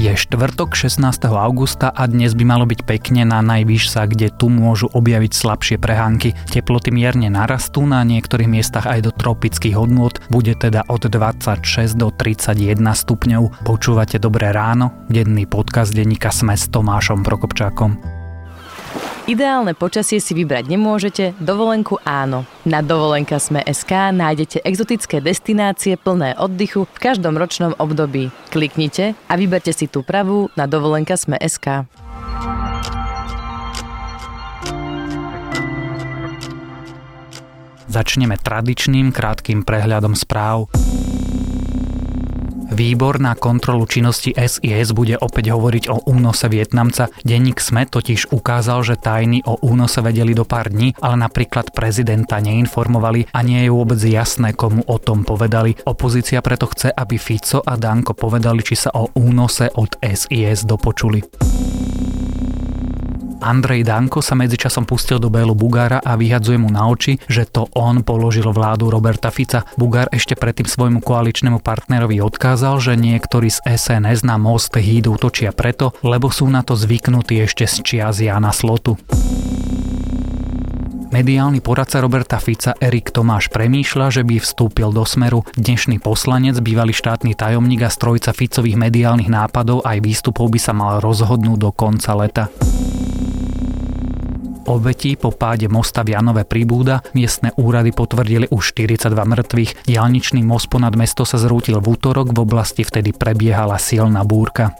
Je štvrtok 16. augusta a dnes by malo byť pekne na najvyš sa, kde tu môžu objaviť slabšie prehánky. Teploty mierne narastú, na niektorých miestach aj do tropických hodnôt, bude teda od 26 do 31 stupňov. Počúvate Dobré ráno, denný podcast denníka Sme s Tomášom Prokopčákom. Ideálne počasie si vybrať nemôžete, dovolenku áno. Na dovolenka sme SK nájdete exotické destinácie plné oddychu v každom ročnom období. Kliknite a vyberte si tú pravú na dovolenka sme SK. Začneme tradičným krátkým prehľadom správ. Výbor na kontrolu činnosti SIS bude opäť hovoriť o únose Vietnamca. Denník SME totiž ukázal, že tajny o únose vedeli do pár dní, ale napríklad prezidenta neinformovali a nie je vôbec jasné, komu o tom povedali. Opozícia preto chce, aby Fico a Danko povedali, či sa o únose od SIS dopočuli. Andrej Danko sa medzičasom pustil do Bélu Bugára a vyhadzuje mu na oči, že to on položil vládu Roberta Fica. Bugár ešte predtým svojmu koaličnému partnerovi odkázal, že niektorí z SNS na most híd útočia preto, lebo sú na to zvyknutí ešte z čias Jana Slotu. Mediálny poradca Roberta Fica Erik Tomáš premýšľa, že by vstúpil do smeru. Dnešný poslanec, bývalý štátny tajomník a strojca Ficových mediálnych nápadov aj výstupov by sa mal rozhodnúť do konca leta obetí po páde mosta v Janove pribúda, miestne úrady potvrdili už 42 mŕtvych. Dialničný most ponad mesto sa zrútil v útorok, v oblasti vtedy prebiehala silná búrka.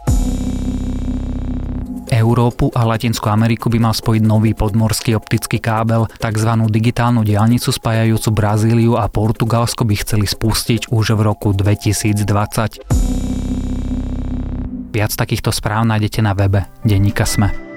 Európu a Latinskú Ameriku by mal spojiť nový podmorský optický kábel, tzv. digitálnu diálnicu spájajúcu Brazíliu a Portugalsko by chceli spustiť už v roku 2020. Viac takýchto správ nájdete na webe Denníka Sme.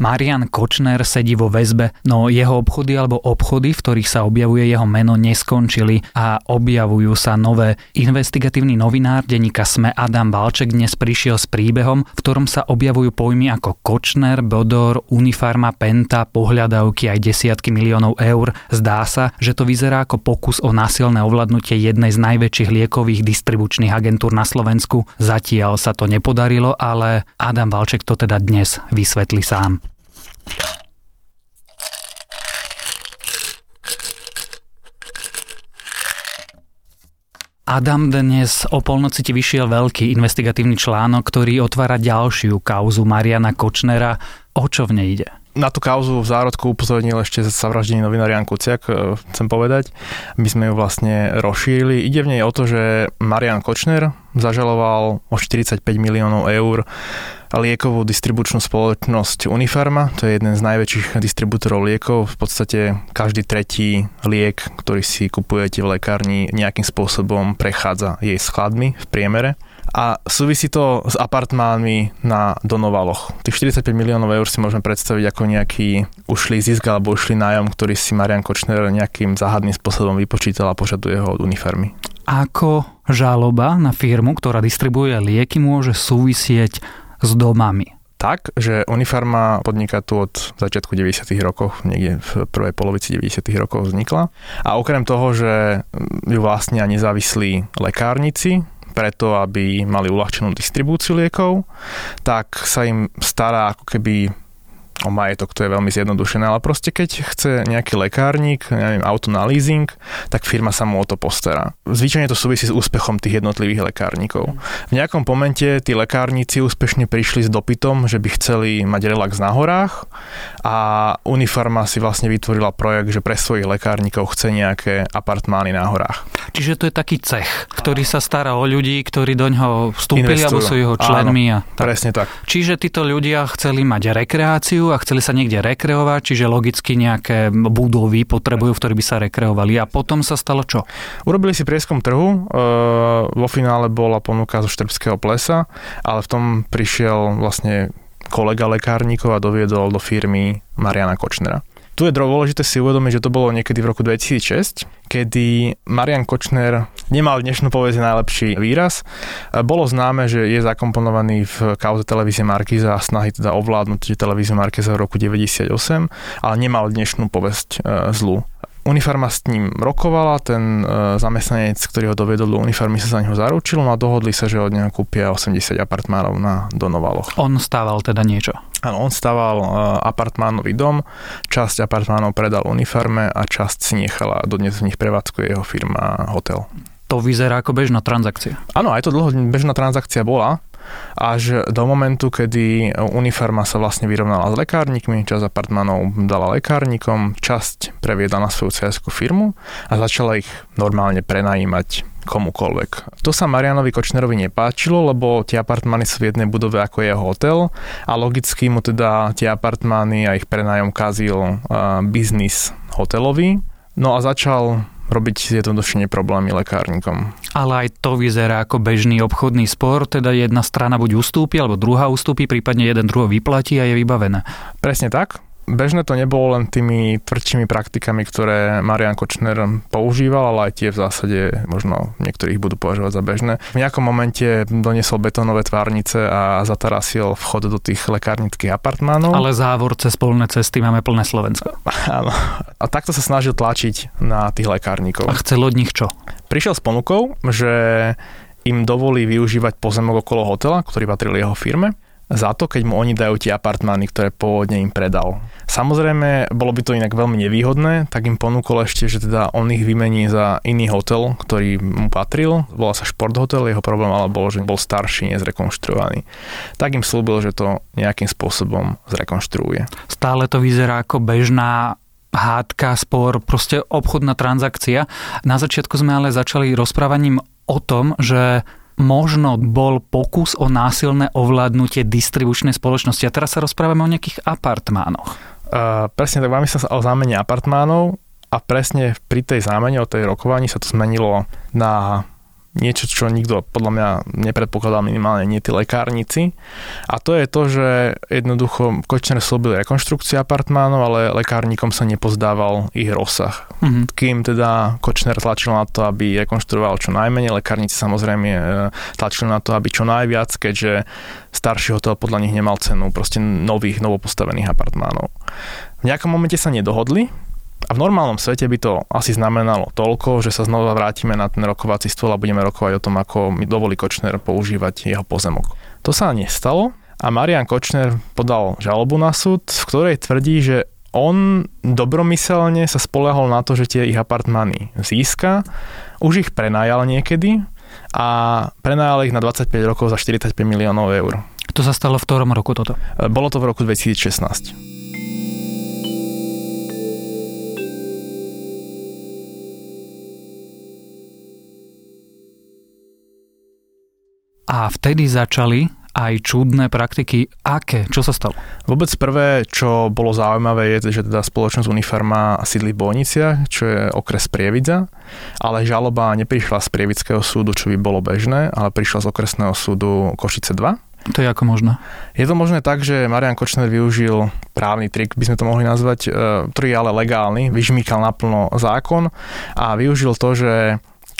Marian Kočner sedí vo väzbe, no jeho obchody alebo obchody, v ktorých sa objavuje jeho meno, neskončili a objavujú sa nové. Investigatívny novinár denníka SME Adam Balček dnes prišiel s príbehom, v ktorom sa objavujú pojmy ako Kočner, Bodor, Unifarma, Penta, pohľadavky aj desiatky miliónov eur. Zdá sa, že to vyzerá ako pokus o násilné ovládnutie jednej z najväčších liekových distribučných agentúr na Slovensku. Zatiaľ sa to nepodarilo, ale Adam Balček to teda dnes vysvetlí sám. Adam, dnes o polnoci ti vyšiel veľký investigatívny článok, ktorý otvára ďalšiu kauzu Mariana Kočnera. O čo v nej ide? Na tú kauzu v zárodku upozornil ešte sa vraždený novinár Jan Kuciak, e, chcem povedať. My sme ju vlastne rozšírili. Ide v nej o to, že Marian Kočner zažaloval o 45 miliónov eur liekovú distribučnú spoločnosť Unifarma, to je jeden z najväčších distribútorov liekov. V podstate každý tretí liek, ktorý si kupujete v lekárni, nejakým spôsobom prechádza jej skladmi v priemere a súvisí to s apartmánmi na Donovaloch. Tých 45 miliónov eur si môžeme predstaviť ako nejaký ušlý zisk alebo ušlý nájom, ktorý si Marian Kočner nejakým záhadným spôsobom vypočítal a požaduje ho od Unifarmy. Ako žaloba na firmu, ktorá distribuje lieky, môže súvisieť s domami tak, že Unifarma podniká tu od začiatku 90. rokov, niekde v prvej polovici 90. rokov vznikla. A okrem toho, že ju vlastnia nezávislí lekárnici, preto aby mali uľahčenú distribúciu liekov, tak sa im stará ako keby o majetok, to je veľmi zjednodušené, ale proste keď chce nejaký lekárnik, neviem, auto na leasing, tak firma sa mu o to postará. Zvyčajne to súvisí s úspechom tých jednotlivých lekárnikov. V nejakom momente tí lekárnici úspešne prišli s dopytom, že by chceli mať relax na horách a Unifarma si vlastne vytvorila projekt, že pre svojich lekárnikov chce nejaké apartmány na horách. Čiže to je taký cech, ktorý sa stará o ľudí, ktorí do ňoho vstúpili Investujú. alebo sú jeho členmi. Áno, a tak. Presne tak. Čiže títo ľudia chceli mať rekreáciu a chceli sa niekde rekreovať, čiže logicky nejaké budovy potrebujú, v ktorých by sa rekreovali. A potom sa stalo čo? Urobili si prieskom trhu, e, vo finále bola ponuka zo Štrbského plesa, ale v tom prišiel vlastne kolega lekárnikov a doviedol do firmy Mariana Kočnera. Tu je dôležité si uvedomiť, že to bolo niekedy v roku 2006, kedy Marian Kočner nemal dnešnú povedze najlepší výraz. Bolo známe, že je zakomponovaný v kauze televízie Markiza a snahy teda ovládnuť televíziu Markiza v roku 98, ale nemal dnešnú povesť e, zlú. Unifarma s ním rokovala, ten e, zamestnanec, ktorý ho dovedol do unifarmy, sa za neho zaručil no a dohodli sa, že od neho kúpia 80 apartmánov na Donovaloch. On stával teda niečo? Áno, on stával e, apartmánový dom, časť apartmánov predal unifarme a časť si nechala, dodnes v nich prevádzkuje jeho firma hotel. To vyzerá ako bežná transakcia. Áno, aj to dlho bežná transakcia bola, až do momentu, kedy Unifarma sa vlastne vyrovnala s lekárnikmi, časť apartmanov dala lekárnikom, časť previedla na svoju cs firmu a začala ich normálne prenajímať komukolvek. To sa Marianovi Kočnerovi nepáčilo, lebo tie apartmány sú v jednej budove ako jeho hotel a logicky mu teda tie apartmány a ich prenájom kazil biznis hotelový. No a začal robiť zjednodušenie problémy lekárnikom. Ale aj to vyzerá ako bežný obchodný spor, teda jedna strana buď ustúpi, alebo druhá ustúpi, prípadne jeden druhý vyplatí a je vybavené. Presne tak bežné to nebolo len tými tvrdšími praktikami, ktoré Marian Kočner používal, ale aj tie v zásade možno niektorých budú považovať za bežné. V nejakom momente doniesol betónové tvárnice a zatarasil vchod do tých lekárnických apartmánov. Ale závor cez polné cesty máme plné Slovensko. Áno. A takto sa snažil tlačiť na tých lekárnikov. A chcel od nich čo? Prišiel s ponukou, že im dovolí využívať pozemok okolo hotela, ktorý patril jeho firme za to, keď mu oni dajú tie apartmány, ktoré pôvodne im predal. Samozrejme, bolo by to inak veľmi nevýhodné, tak im ponúkol ešte, že teda on ich vymení za iný hotel, ktorý mu patril. Volá sa Šport Hotel, jeho problém ale bol, že bol starší, nezrekonštruovaný. Tak im slúbil, že to nejakým spôsobom zrekonštruuje. Stále to vyzerá ako bežná hádka, spor, proste obchodná transakcia. Na začiatku sme ale začali rozprávaním o tom, že možno bol pokus o násilné ovládnutie distribučnej spoločnosti. A teraz sa rozprávame o nejakých apartmánoch. Uh, presne tak, máme sa o zámene apartmánov a presne pri tej zámene, o tej rokovaní sa to zmenilo na niečo, čo nikto podľa mňa nepredpokladal minimálne nie tí lekárnici. A to je to, že jednoducho Kočner slúbil rekonštrukciu apartmánov, ale lekárnikom sa nepozdával ich rozsah. Mm-hmm. Kým teda Kočner tlačil na to, aby rekonštruoval čo najmenej, lekárnici samozrejme e, tlačili na to, aby čo najviac, keďže starší hotel podľa nich nemal cenu proste nových, novopostavených apartmánov. V nejakom momente sa nedohodli, a v normálnom svete by to asi znamenalo toľko, že sa znova vrátime na ten rokovací stôl a budeme rokovať o tom, ako mi dovolí Kočner používať jeho pozemok. To sa nestalo a Marian Kočner podal žalobu na súd, v ktorej tvrdí, že on dobromyselne sa spolehol na to, že tie ich apartmány získa, už ich prenajal niekedy a prenajal ich na 25 rokov za 45 miliónov eur. To sa stalo v ktorom roku toto? Bolo to v roku 2016. A vtedy začali aj čudné praktiky. Aké? Čo sa stalo? Vôbec prvé, čo bolo zaujímavé, je, že teda spoločnosť Unifarma sídli v Boniciach, čo je okres Prievidza, ale žaloba neprišla z Prievidského súdu, čo by bolo bežné, ale prišla z okresného súdu Košice 2. To je ako možné? Je to možné tak, že Marian Kočner využil právny trik, by sme to mohli nazvať, e, ktorý je ale legálny, vyžmýkal naplno zákon a využil to, že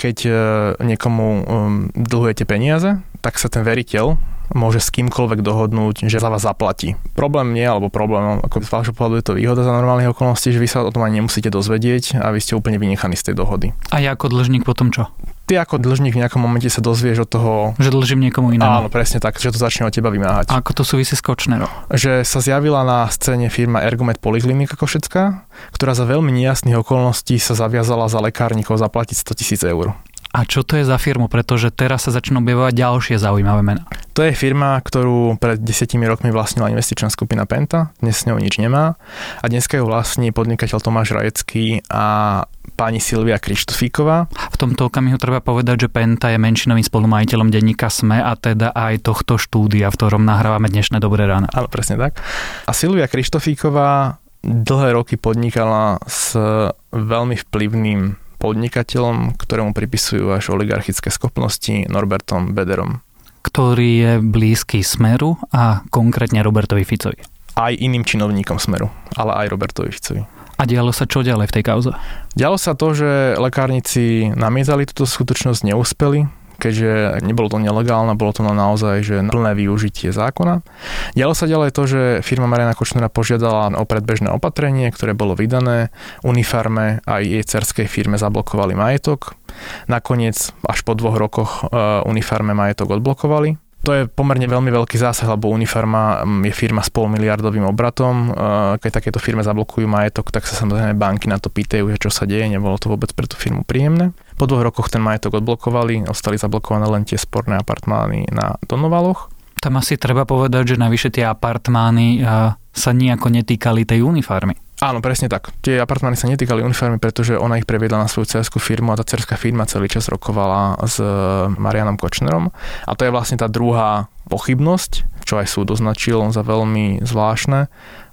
keď e, niekomu um, dlhujete peniaze, tak sa ten veriteľ môže s kýmkoľvek dohodnúť, že za vás zaplatí. Problém nie, alebo problém, ako z vášho pohľadu je to výhoda za normálnych okolností, že vy sa o tom ani nemusíte dozvedieť a vy ste úplne vynechaní z tej dohody. A ja ako dlžník potom čo? Ty ako dlžník v nejakom momente sa dozvieš od toho... Že dlžím niekomu inému. Áno, presne tak, že to začne od teba vymáhať. A ako to súvisí s Kočnerom? Že sa zjavila na scéne firma Ergomet Poliklinika Košecká, ktorá za veľmi nejasných okolností sa zaviazala za lekárnikov zaplatiť 100 tisíc eur. A čo to je za firmu? Pretože teraz sa začnú objavovať ďalšie zaujímavé mená. To je firma, ktorú pred desetimi rokmi vlastnila investičná skupina Penta, dnes s ňou nič nemá. A dneska ju vlastní podnikateľ Tomáš Rajecký a pani Silvia Krištofíková. V tomto okamihu treba povedať, že Penta je menšinovým spolumajiteľom denníka SME a teda aj tohto štúdia, v ktorom nahrávame dnešné Dobré ráno. Áno, presne tak. A Silvia Krištofíková dlhé roky podnikala s veľmi vplyvným podnikateľom, ktorému pripisujú až oligarchické schopnosti Norbertom Bederom. Ktorý je blízky Smeru a konkrétne Robertovi Ficovi. Aj iným činovníkom Smeru, ale aj Robertovi Ficovi. A dialo sa čo ďalej v tej kauze? Dialo sa to, že lekárnici namietali túto skutočnosť, neúspeli, keďže nebolo to nelegálne, bolo to naozaj že plné využitie zákona. Dialo sa ďalej to, že firma Mariana Kočnera požiadala o predbežné opatrenie, ktoré bolo vydané. Unifarme a jej cerskej firme zablokovali majetok. Nakoniec až po dvoch rokoch uh, Unifarme majetok odblokovali. To je pomerne veľmi veľký zásah, lebo Unifarma mm, je firma s polmiliardovým obratom. Keď takéto firme zablokujú majetok, tak sa samozrejme banky na to pýtajú, že čo sa deje. Nebolo to vôbec pre tú firmu príjemné. Po dvoch rokoch ten majetok odblokovali, ostali zablokované len tie sporné apartmány na Donovaloch. Tam asi treba povedať, že navyše tie apartmány sa nejako netýkali tej unifarmy. Áno, presne tak. Tie apartmány sa netýkali uniformy, pretože ona ich previedla na svoju cerskú firmu a tá cerská firma celý čas rokovala s Marianom Kočnerom. A to je vlastne tá druhá pochybnosť, čo aj súd označil za veľmi zvláštne,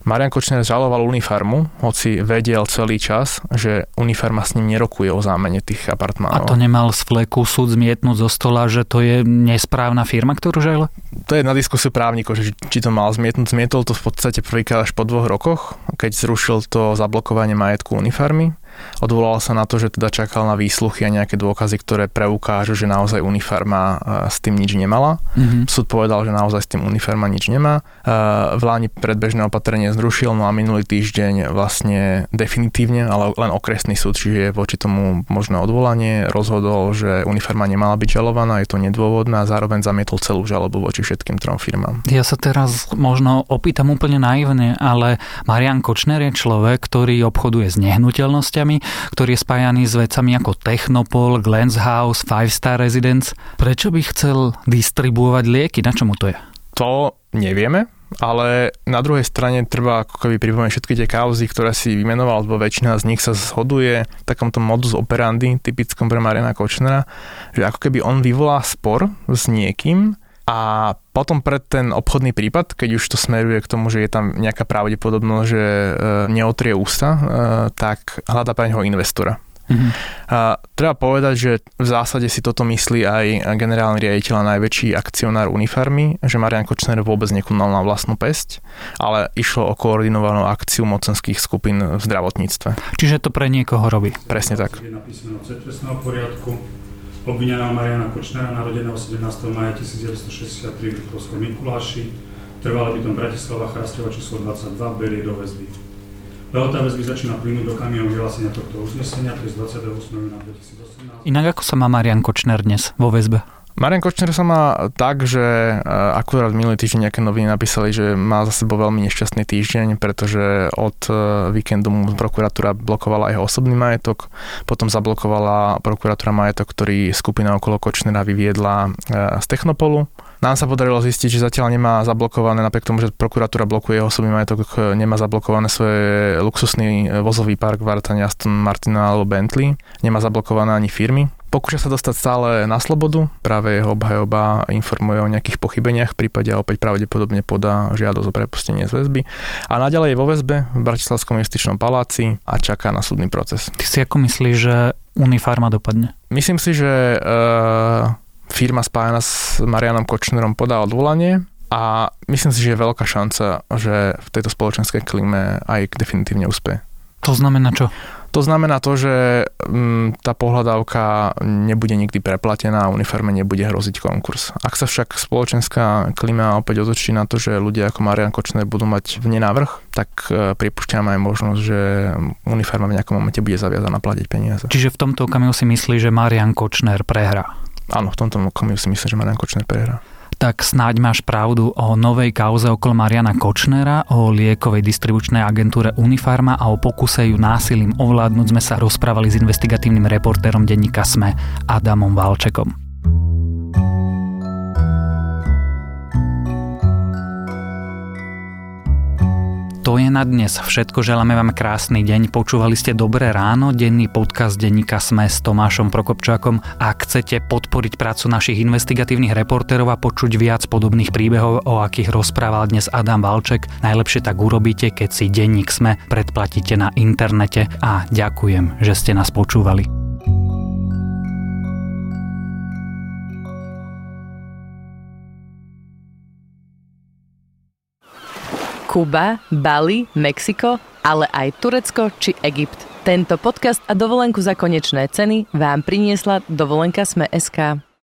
Marian Kočner žaloval Unifarmu, hoci vedel celý čas, že Unifarma s ním nerokuje o zámene tých apartmánov. A to nemal z fleku súd zmietnúť zo stola, že to je nesprávna firma, ktorú žal? To je na diskusiu právnikov, že či to mal zmietnúť. Zmietol to v podstate prvýkrát až po dvoch rokoch, keď zrušil to zablokovanie majetku Unifarmy Odvolal sa na to, že teda čakal na výsluchy a nejaké dôkazy, ktoré preukážu, že naozaj Unifarma e, s tým nič nemala. Mm-hmm. Súd povedal, že naozaj s tým Unifarma nič nemá. E, v Láni predbežné opatrenie zrušil, no a minulý týždeň vlastne definitívne, ale len okresný súd, čiže voči tomu možné odvolanie, rozhodol, že Unifarma nemala byť žalovaná, je to nedôvodné a zároveň zamietol celú žalobu voči všetkým trom firmám. Ja sa teraz možno opýtam úplne naivne, ale Marian Kočner je človek, ktorý obchoduje s nehnuteľnosťami vecami, ktorý je spájaný s vecami ako Technopol, Glens House, Five Star Residence. Prečo by chcel distribuovať lieky? Na čomu to je? To nevieme, ale na druhej strane treba ako keby pripomenúť všetky tie kauzy, ktoré si vymenoval, lebo väčšina z nich sa zhoduje v takomto modus operandi, typickom pre Mariana Kočnera, že ako keby on vyvolá spor s niekým, a potom pre ten obchodný prípad, keď už to smeruje k tomu, že je tam nejaká pravdepodobnosť, že e, neotrie ústa, e, tak hľadá pre neho investora. Mm-hmm. A treba povedať, že v zásade si toto myslí aj generálny riaditeľ a najväčší akcionár Unifarmy, že Marian Kočner vôbec nekonal na vlastnú pesť, ale išlo o koordinovanú akciu mocenských skupín v zdravotníctve. Čiže to pre niekoho robí. Presne tak. Je napísané o poriadku obvineného Mariana Kočnera, narodeného 17. maja 1963 v Liptovskom Mikuláši, trvalé bytom Bratislava Chrastova číslo 22, berie do väzby. Lehota väzby začína plynúť do kamionu vyhlásenia tohto uznesenia, to je z 28. júna 2018. Inak ako sa má Marian Kočner dnes vo väzbe? Marian Kočner sa má tak, že e, akurát minulý týždeň nejaké noviny napísali, že má za sebou veľmi nešťastný týždeň, pretože od e, víkendu mu prokuratúra blokovala jeho osobný majetok, potom zablokovala prokuratúra majetok, ktorý skupina okolo Kočnera vyviedla e, z Technopolu. Nám sa podarilo zistiť, že zatiaľ nemá zablokované, napriek tomu, že prokuratúra blokuje jeho osobný majetok, nemá zablokované svoje luxusný vozový park vrátane Aston Martina alebo Bentley, nemá zablokované ani firmy. Pokúša sa dostať stále na slobodu, práve jeho obhajoba informuje o nejakých pochybeniach, v prípade a opäť pravdepodobne podá žiadosť o prepustenie z väzby. A naďalej je vo väzbe v Bratislavskom justičnom paláci a čaká na súdny proces. Ty si ako myslíš, že Unifarma dopadne? Myslím si, že uh, firma spájana s Marianom Kočnerom podá odvolanie a myslím si, že je veľká šanca, že v tejto spoločenskej klíme aj definitívne úspeje. To znamená čo? To znamená to, že mm, tá pohľadávka nebude nikdy preplatená a uniforme nebude hroziť konkurs. Ak sa však spoločenská klíma opäť otočí na to, že ľudia ako Marian Kočner budú mať v nenávrh, tak e, pripúšťam aj možnosť, že uniforma v nejakom momente bude zaviazaná platiť peniaze. Čiže v tomto okamihu si myslí, že Marian Kočner prehrá? Áno, v tomto okamihu si myslím, že Marian Kočner prehrá tak snáď máš pravdu o novej kauze okolo Mariana Kočnera, o liekovej distribučnej agentúre Unifarma a o pokuse ju násilím ovládnuť sme sa rozprávali s investigatívnym reportérom denníka SME Adamom Valčekom. To je na dnes všetko. Želáme vám krásny deň. Počúvali ste Dobré ráno, denný podcast denníka Sme s Tomášom Prokopčákom. Ak chcete podporiť prácu našich investigatívnych reportérov a počuť viac podobných príbehov, o akých rozprával dnes Adam Valček, najlepšie tak urobíte, keď si denník Sme predplatíte na internete a ďakujem, že ste nás počúvali. Kuba, Bali, Mexiko, ale aj Turecko či Egypt. Tento podcast a dovolenku za konečné ceny vám priniesla dovolenka Sme SK.